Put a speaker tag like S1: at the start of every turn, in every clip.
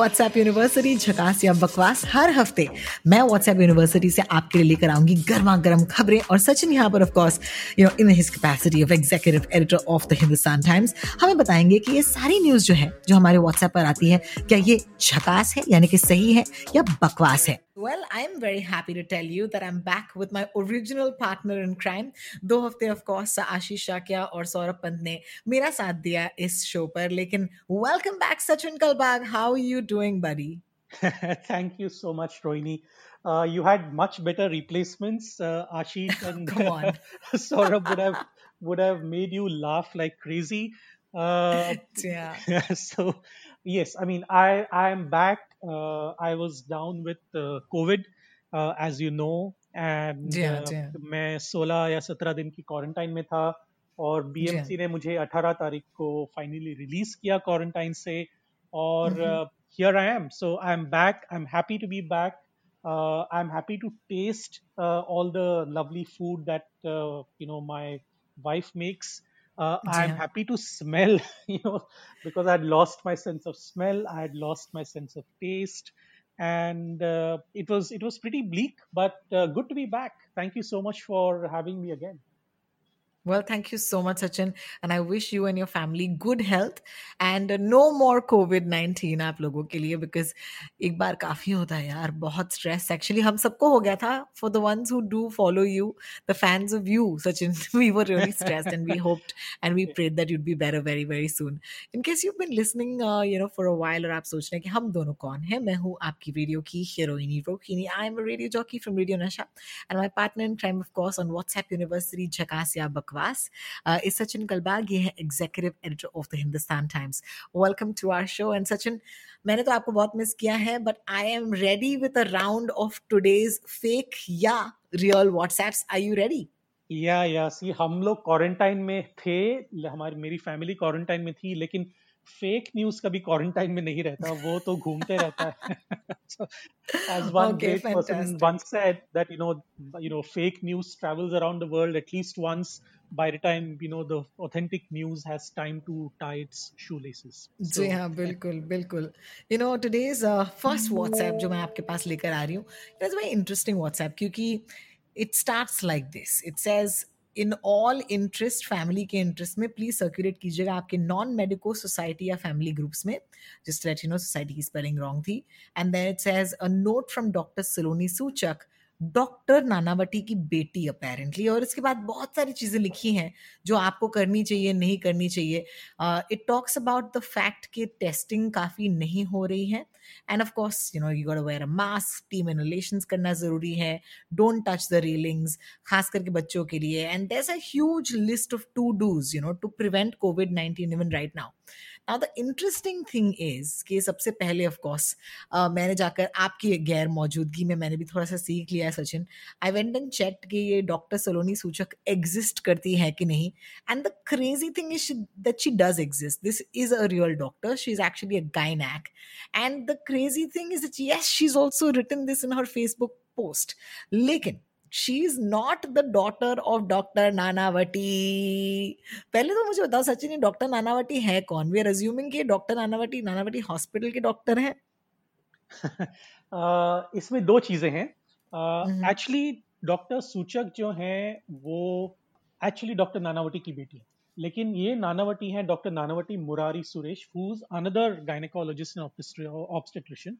S1: WhatsApp university झकास या बकवास, हर हफ़्ते मैं व्हाट्सएप यूनिवर्सिटी से आपके लिए लेकर आऊँगी गर्मा गर्म खबरें और सचिन यहाँ पर of course you know in his capacity of executive editor of the Hindustan Times हमें बताएँगे कि ये सारी न्यूज़ जो है, जो हमारे व्हाट्सएप पर आती है, क्या ये झकास है, यानी कि सही है या बकवास है? Well, I'm very happy to tell you that I'm back with my original partner in crime. दो हफ्ते ऑफ कोर्स आशीष शाकिया और सौरभ पंत ने मेरा साथ दिया इस शो पर लेकिन welcome back Sachin Kalbag how you doing buddy
S2: Thank you so much, Rohini. Uh, you had much better replacements. Uh, Ashish and
S1: Come on.
S2: Saurabh would have would have made you laugh like crazy. Uh,
S1: yeah.
S2: so yes, I mean I I am back. Uh, I was down with uh, COVID, uh, as you know, and
S1: जी हाँ,
S2: uh,
S1: जी हाँ।
S2: मैं 16 या 17 दिन की quarantine में था और
S1: हाँ।
S2: बीएमसी ने मुझे 18 तारीख को फाइनली रिलीज़ किया क्वारंटाइन से और here I am so I am back I am happy to be back I am happy to taste all the lovely food that you know my wife makes. Uh, i'm happy to smell you know because i had lost my sense of smell i had lost my sense of taste and uh, it was it was pretty bleak but uh, good to be back. Thank you so much for having me again
S1: Well, thank you so much, Sachin. And I wish you and your family good health and uh, no more COVID 19 आप लोगों के लिए because एक बार काफ़ी होता है यार बहुत स्ट्रेस एक्चुअली हम सबको हो गया था for the ones who do follow you the fans of you Sachin we were really stressed and we hoped and we prayed that you'd be better very very soon in case you been listening you know for a while और आप सोच रहे हैं कि हम दोनों कौन हैं? मैं हूँ आपकी रेडियो की हीरोइनी Rohini I am a radio jockey from radio Nasha and my partner in crime of course on WhatsApp university झकास या बकवास uh, is Sachin Kalbag ये है executive editor of the Hindustan Times welcome to And Sachin मैंने तो आपको बहुत miss किया है but I am ready with a round of today's fake या real WhatsApps are you ready
S2: yeah yeah see हम लोग क्वारंटाइन में थे हमारी मेरी फैमिली क्वारंटाइन में थी लेकिन फेक न्यूज़ कभी क्वारंटाइन में नहीं रहता वो तो घूमते रहता है as one
S1: Okay,
S2: great person once said that you know you know fake news travels around the world at least once by the time you know the authentic news has time to tie its shoelaces
S1: ji
S2: So,
S1: हाँ बिल्कुल बिल्कुल you know today's first WhatsApp जो मैं आपके पास लेकर आ रही हूँ it is very interesting WhatsApp क्योंकि it starts like this it says in all interest family के इंटरेस्ट में प्लीज़ सर्कुलेट कीजिएगा आपके नॉन मेडिको सोसाइटी या फैमिली ग्रुप्स में, जिस यू नो सोसाइटी की स्पेलिंग रॉन्ग थी. And then it's a note from doctor Saloni Suchak doctor Nanavati की बेटी अपेरेंटली और इसके बाद बहुत सारी चीज़ें लिखी हैं जो आपको करनी चाहिए, नहीं करनी चाहिए। It talks about the fact कि टेस्टिंग काफ़ी नहीं हो रही है। And of course you know you got wear a mask steam inhalations करना ज़रूरी है। डोंट टच द रेलिंग्स खास करके बच्चों के लिए। And there a huge list of to dos you know to prevent COVID nineteen even right now now the interesting thing is कि सबसे पहले ऑफकोर्स मैंने जाकर आपकी गैर मौजूदगी में मैंने भी थोड़ा सा सीख लिया है, सचिन। आई वेंट एन चेट कि ये डॉक्टर सलोनी सूचक एग्जिस्ट करती है कि नहीं। And the crazy thing is that she does exist this is a real doctor she is actually a gynae and the crazy thing is yes she is also written this in her Facebook post लेकिन she is not the daughter of doctor Nanavati पहले तो मुझे बताओ सचिन ये doctor Nanavati है कौन? We are assuming कि doctor Nanavati Nanavati hospital के डॉक्टर हैं।
S2: इसमें दो चीज़ें हैं।
S1: हम्म।
S2: एक्चुअली डॉक्टर सूचक जो हैं वो एक्चुअली डॉक्टर नानावटी की बेटी है। लेकिन ये नानावटी है doctor Nanavati Murari Suresh who's another gynaecologist and obstetrician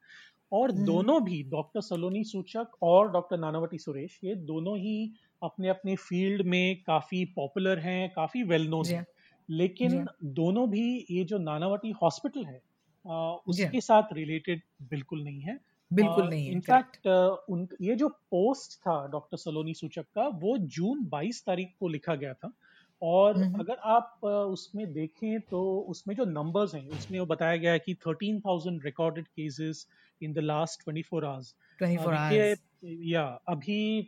S2: और
S1: हम्म।
S2: दोनों भी डॉक्टर सलोनी सूचक और डॉक्टर नानावटी सुरेश ये दोनों ही अपने अपने फ़ील्ड में काफ़ी पॉपुलर हैं काफ़ी वेल नोन हैं। लेकिन दोनों भी ये जो नानावटी हॉस्पिटल है। उसके साथ रिलेटेड बिल्कुल नहीं है
S1: बिल्कुल नहीं है correct.
S2: इनफैक्ट उन ये जो पोस्ट था डॉक्टर सलोनी सूचक का वो जून 22 तारीख को लिखा गया था और
S1: हम्म
S2: अगर आप उसमें देखें तो उसमें जो नंबर्स हैं उसमें वो बताया गया है कि 13,000 recorded cases in the last 24 hours
S1: twenty
S2: four
S1: hours
S2: या अभी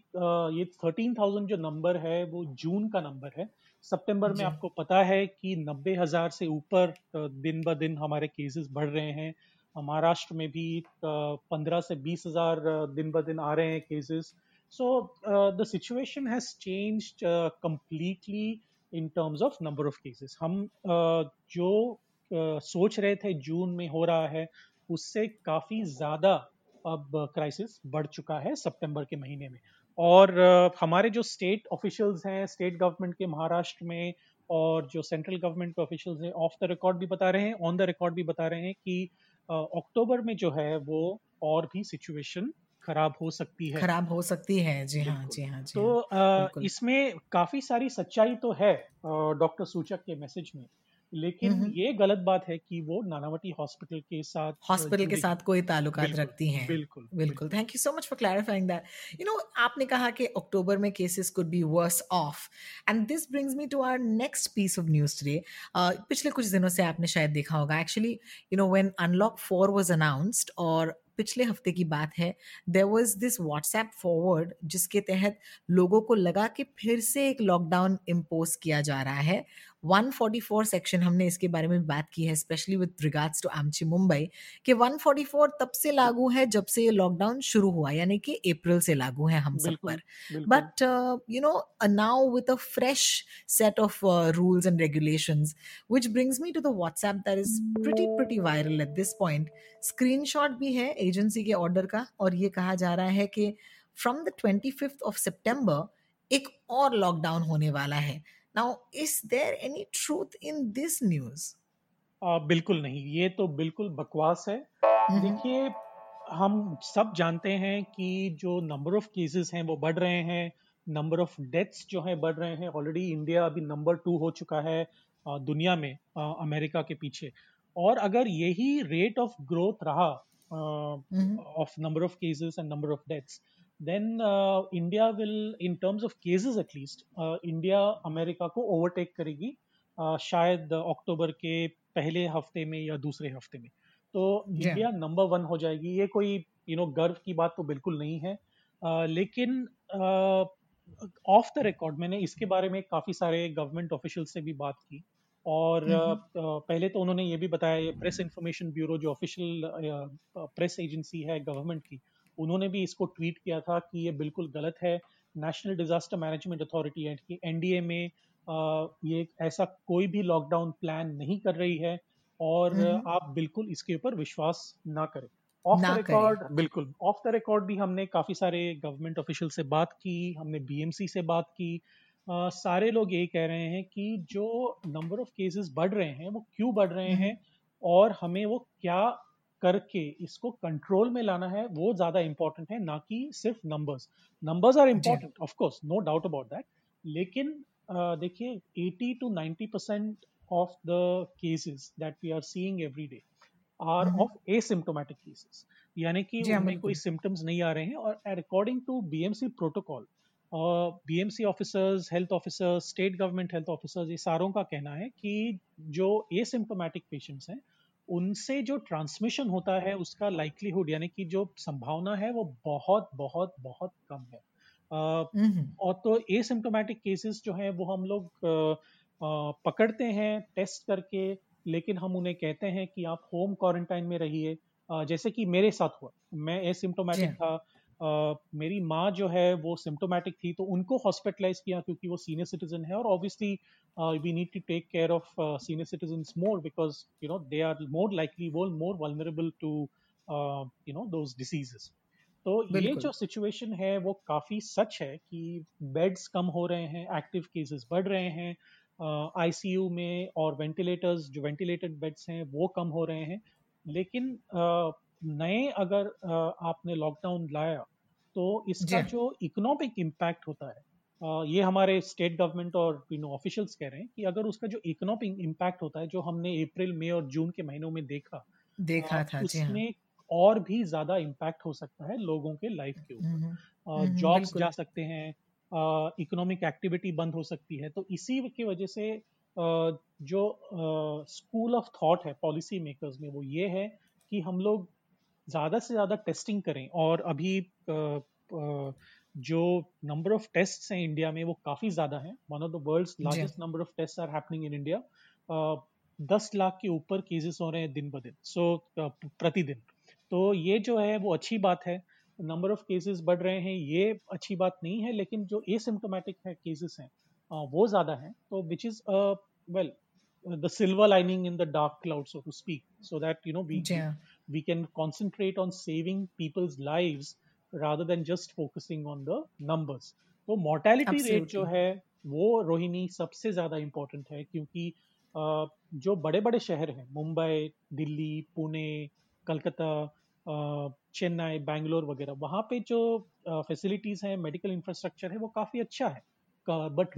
S2: ये 13,000 जो नंबर है वो जून का नंबर है। सितंबर में आपको पता है कि नब्बे हज़ार से ऊपर दिन ब दिन हमारे केसेस बढ़ रहे हैं। महाराष्ट्र में भी पंद्रह से बीस हज़ार दिन ब दिन आ रहे हैं cases so the situation has changed completely in terms of number of cases हम जो सोच रहे थे जून में हो रहा है, उससे काफ़ी ज़्यादा अब क्राइसिस बढ़ चुका है सितंबर के महीने में। और हमारे जो स्टेट ऑफिशियल्स हैं स्टेट गवर्नमेंट के महाराष्ट्र में और जो सेंट्रल गवर्नमेंट के ऑफिशियल्स हैं ऑफ़ द रिकॉर्ड भी बता रहे हैं ऑन द रिकॉर्ड भी बता रहे हैं कि अक्टूबर में जो है वो और भी सिचुएशन खराब हो सकती है।
S1: खराब हो सकती है। जी हाँ जी हाँ जी
S2: तो
S1: हाँ।
S2: इसमें काफ़ी सारी सच्चाई तो है डॉक्टर सूचक के मैसेज में लेकिन ये गलत बात है कि वो नानावटी हॉस्पिटल के साथ
S1: हॉस्पिटल के साथ कोई ताल्लुकात रखती हैं।
S2: बिल्कुल
S1: बिल्कुल।
S2: बिल्कुल।
S1: Thank you so much for clarifying that you know आपने कहा कि अक्टूबर में cases could be worse off and this brings me to our next piece of news today पिछले कुछ दिनों से आपने शायद देखा होगा। Actually you know when unlock four was announced और पिछले हफ़्ते की बात है there was this WhatsApp forward जिसके तहत लोगों को लगा कि फिर से एक लॉकडाउन इम्पोज किया जा रहा है। 144 सेक्शन हमने इसके बारे में बात की है स्पेशली विद रिगार्ड्स टू आमची मुंबई कि 144 तब से लागू है जब से ये लॉकडाउन शुरू हुआ यानी कि अप्रैल से लागू है हम सब पर
S2: बिल्कुल
S1: but uh, you know uh, now with a fresh set of uh, rules and regulations which brings me to the whatsapp that is pretty pretty viral at this point screenshot भी है एजेंसी के order का और ये कहा जा रहा है कि फ्रॉम द 25th ऑफ़ सितंबर एक और लॉकडाउन होने वाला है is there any truth in this news
S2: uh, बिल्कुल नहीं। ये तो बिल्कुल बकवास है। देखिए हम सब जानते हैं कि जो नंबर ऑफ़ केसेस हैं वो बढ़ रहे हैं। नंबर ऑफ़ डेथ्स जो हैं बढ़ रहे हैं। ऑलरेडी इंडिया अभी नंबर टू हो चुका है दुनिया में अमेरिका के पीछे। और अगर यही रेट ऑफ़ ग्रोथ रहा of number of cases and number of deaths then uh, India will, in terms of cases at least, uh, India America को ओवरटेक करेगी uh, शायद अक्टूबर के पहले हफ़्ते में या दूसरे हफ़्ते में। तो
S1: Yeah.
S2: इंडिया नंबर वन हो जाएगी। ये कोई यू नो गर्व की बात तो बिल्कुल नहीं है। Uh, लेकिन ऑफ़ द रिकॉर्ड मैंने इसके बारे में काफ़ी सारे गवर्नमेंट ऑफिशियल से भी बात की। और uh, uh, पहले तो उन्होंने ये भी बताया ये प्रेस इंफॉर्मेशन ब्यूरो जो ऑफिशियल प्रेस एजेंसी है गवर्नमेंट की उन्होंने भी इसको ट्वीट किया था कि ये बिल्कुल गलत है। National disaster management authority and की एनडीए में ये ऐसा कोई भी लॉकडाउन प्लान नहीं कर रही है और
S1: हम्म।
S2: आप बिल्कुल इसके ऊपर विश्वास ना करें। ऑफ़ द रिकॉर्ड बिल्कुल। ऑफ़ द रिकॉर्ड भी हमने काफ़ी सारे गवर्नमेंट ऑफिशियल से बात की हमने बीएमसी से बात की। अ, सारे लोग यही कह रहे हैं कि जो नंबर ऑफ़ केसेस बढ़ रहे हैं वो क्यों बढ़ रहे
S1: हम्म।
S2: हैं और हमें वो क्या करके इसको कंट्रोल में लाना है वो ज़्यादा इंपॉर्टेंट है ना कि सिर्फ़ numbers numbers are important of course no doubt about that लेकिन देखिए 80 to 90 percent of the cases that we are seeing every day
S1: are.
S2: Of asymptomatic cases यानी कि
S1: हाँ,
S2: उनमें कोई सिम्टम्स नहीं आ रहे हैं और according to BMC protocol BMC officers health officers state government health officers ये सारों का कहना है कि जो एसिम्टोमेटिक पेशेंट्स हैं उनसे जो ट्रांसमिशन होता है उसका लाइकलीहुड यानी कि जो संभावना है वो बहुत बहुत बहुत कम है
S1: हम्म।
S2: और तो एसिम्टोमेटिक केसेस जो हैं वो हम लोग पकड़ते हैं टेस्ट करके लेकिन हम उन्हें कहते हैं कि आप होम क्वारंटाइन में रहिए जैसे कि मेरे साथ हुआ मैं एसिम्टोमेटिक। था मेरी माँ जो है वो सिम्टोमेटिक थी तो उनको हॉस्पिटलाइज किया क्योंकि वो सीनियर सिटीजन है और obviously we need to take care of senior citizen more because you know they are more likely वो more vulnerable to you know those diseases तो ये जो सिचुएशन है वो काफ़ी सच है कि बेड्स कम हो रहे हैं एक्टिव केसेस बढ़ रहे हैं आईसीयू में और वेंटिलेटर्स जो वेंटिलेटेड बेड्स हैं वो कम हो रहे हैं। लेकिन अ, नए अगर अ, आपने लॉकडाउन लाया तो इसका
S1: जो।
S2: इकोनॉमिक इम्पैक्ट होता है ये हमारे स्टेट गवर्नमेंट और यू नो ऑफिशियल्स कह रहे हैं कि अगर उसका जो इकोनॉमिक इम्पैक्ट होता है जो हमने अप्रैल मई और जून के महीनों में देखा
S1: देखा
S2: अ,
S1: था हाँ।
S2: उसमें और भी ज़्यादा इम्पैक्ट हो सकता है लोगों के लाइफ के ऊपर।
S1: हम्म, हम्म,
S2: जॉब्स जा सकते हैं इकोनॉमिक एक्टिविटी बंद हो सकती है तो इसी की वजह से जो स्कूल ऑफ़ थॉट है पॉलिसी मेकर्स में वो ये है कि हम लोग ज़्यादा से ज़्यादा टेस्टिंग करें। और अभी जो नंबर ऑफ़ टेस्ट हैं इंडिया में वो काफ़ी ज़्यादा है। One of the world's largest number of test are happening in India दस लाख के ऊपर केसेस हो रहे हैं दिन ब दिन सो प्रतिदिन। तो ये जो है वो अच्छी बात है। नंबर ऑफ़ केसेस बढ़ रहे हैं ये अच्छी बात नहीं है लेकिन जो एसिम्टोमेटिक है केसेस हैं वो ज़्यादा हैं। तो which is well silver lining in the dark cloud so to speak so that you know we yeah. We can concentrate on saving people's lives rather than just focusing on the numbers. तो mortality rate जो है वो रोहिणी सबसे ज़्यादा important है क्योंकि जो बड़े बड़े शहर हैं मुंबई दिल्ली पुणे कलकत्ता चेन्नई बैंगलोर वगैरह वहाँ पे जो फैसिलिटीज़ हैं मेडिकल इंफ्रास्ट्रक्चर है वो काफ़ी अच्छा है। बट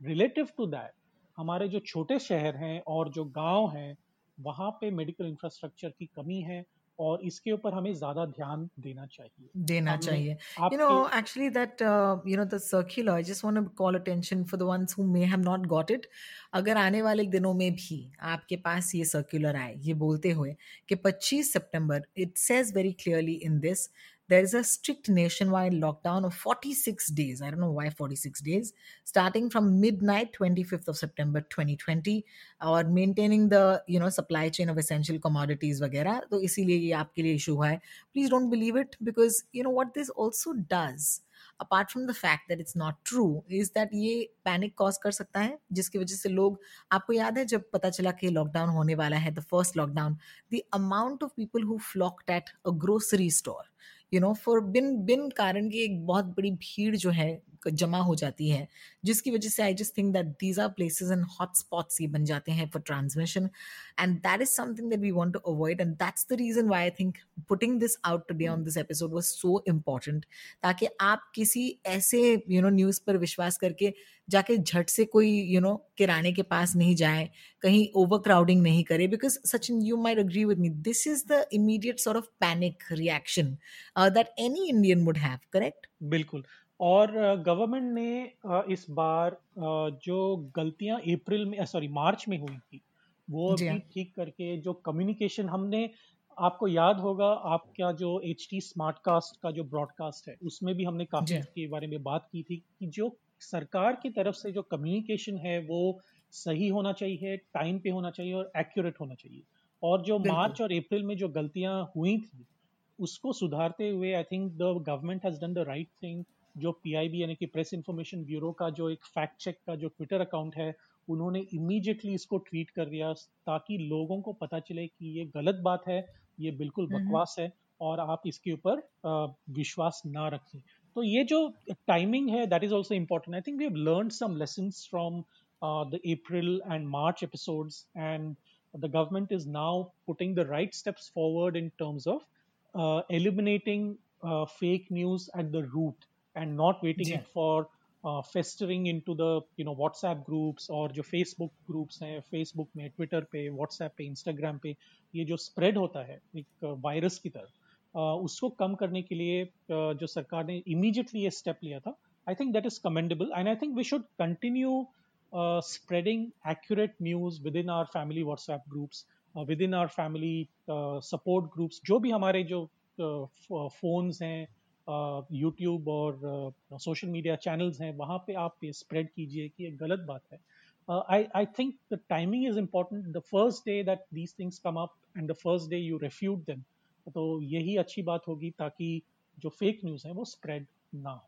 S2: रिलेटिव टू दैट हमारे जो छोटे शहर हैं और जो गाँव हैं वहाँ पे मेडिकल इंफ्रास्ट्रक्चर की कमी है और इसके ऊपर हमें ज़्यादा ध्यान देना चाहिए।
S1: देना चाहिए। You know actually that you know the circular I just want to call attention for the ones who may have not got it अगर आने वाले दिनों में भी आपके पास ये सर्कुलर आए ये बोलते हुए कि 25 सितंबर it says very clearly in this there is a strict nationwide lockdown of 46 days. I don't know why 46 days, starting from midnight 25th of September 2020 or maintaining the you know supply chain of essential commodities वगैरह तो इसीलिए ये आपके लिए issue है Please don't believe it because you know what this also does apart from the fact that it's not true is that ये panic cause कर सकता है जिसकी वजह से लोग आपको याद है जब पता चला कि लॉकडाउन होने वाला है the first lockdown the amount of people who flocked at a grocery store you know for बिन बिन कारण की एक बहुत बड़ी भीड़ जो है जमा हो जाती है, जिसकी वजह से I just think that these are places and hot spots ये बन जाते हैं for transmission and that is something that we want to avoid and that's the reason why I think putting this out today on this episode was so important ताकि आप किसी ऐसे you know news पर विश्वास करके जाके झट से कोई यू नो किराने के पास नहीं जाए कहीं ओवर क्राउडिंग नहीं करे because Sachin you might agree with me this is the immediate sort of panic reaction that any Indian would have correct
S2: बिल्कुल और गवर्नमेंट ने इस बार जो गलतियाँ अप्रैल में सॉरी मार्च में हुई थी वो भी हाँ। ठीक करके जो कम्युनिकेशन हमने आपको याद होगा आपका जो एच टी स्मार्ट कास्ट का जो ब्रॉडकास्ट है उसमें भी हमने काफ़ी। इसके बारे में बात की थी कि जो सरकार की तरफ़ से जो कम्युनिकेशन है वो सही होना चाहिए टाइम पे होना चाहिए और एक्यूरेट होना चाहिए। और जो मार्च और अप्रैल में जो गलतियाँ हुई थी उसको सुधारते हुए I think the government has done the right thing जो पीआईबी यानी कि प्रेस इंफॉर्मेशन ब्यूरो का जो एक फैक्ट चेक का जो ट्विटर अकाउंट है उन्होंने इमीडिएटली इसको ट्वीट कर दिया ताकि लोगों को पता चले कि ये गलत बात है ये बिल्कुल बकवास है और आप इसके ऊपर विश्वास ना रखें। तो ये जो टाइमिंग है that is also important I think we have learn some lesson from the April and March episode and the government is now putting the right steps forward in terms of eliminating fake news at the root and not waiting for festering in to do know WhatsApp groups और जो Facebook groups हैं Facebook में Twitter पे WhatsApp पे Instagram पे ये जो spread होता है एक वायरस की तरह उसको कम करने के लिए जो सरकार ने इमीजिएटली ये स्टेप लिया था I think that is commendable and I think we should continue spreading accurate news within our family WhatsApp groups within our family support groups जो भी हमारे जो फोन्स uh, हैं यूट्यूब uh, और सोशल मीडिया चैनल्स हैं वहाँ पर आप ये स्प्रेड कीजिए कि ये गलत बात है। I I think the timing is important the first day that these things come up and the first day you refute then तो यही अच्छी बात होगी ताकि जो फेक न्यूज़ है वो स्प्रेड ना हो।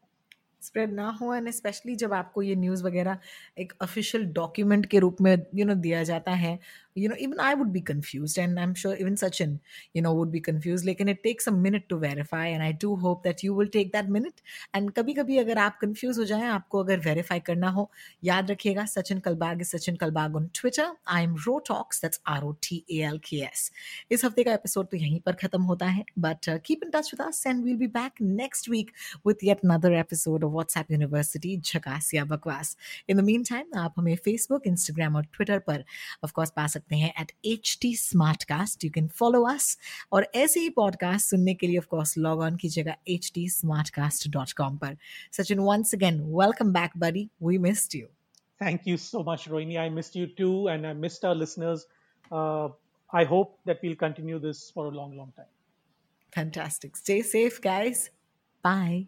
S1: स्प्रेड ना हो एंड स्पेशली जब आपको ये न्यूज़ वगैरह एक ऑफिशियल डॉक्यूमेंट के रूप में यू you नो know, दिया जाता है you know even i would be confused and i'm sure even sachin you know would be confused like and it takes a minute to verify and i do hope that you will take that minute and kabhi kabhi agar aap confuse ho jaye aapko agar verify karna ho yaad rakhiyega sachin kalbag is sachin kalbag on twitter i am rotalks that's r o t a l k s इस हफ्ते का episode तो यहीं पर खत्म होता है but keep in touch with us and we'll be back next week with yet another episode of WhatsApp university झकास या बकवास इन द मीन टाइम आप हमें फेसबुक इंस्टाग्राम और ट्विटर पर ऑफ कोर्स पा सकते सकते हैं at H T smart cast you can follow us और ऐसे ही पॉडकास्ट सुनने के लिए ऑफ कोर्स लॉग ऑन कीजिएगा H T smart cast dot com पर Sachin once again welcome back buddy we missed you
S2: Thank you so much, Rohini. I missed you too, and I missed our listeners. Uh, I hope that we'll continue this for a long, long time.
S1: Fantastic. Stay safe, guys. Bye.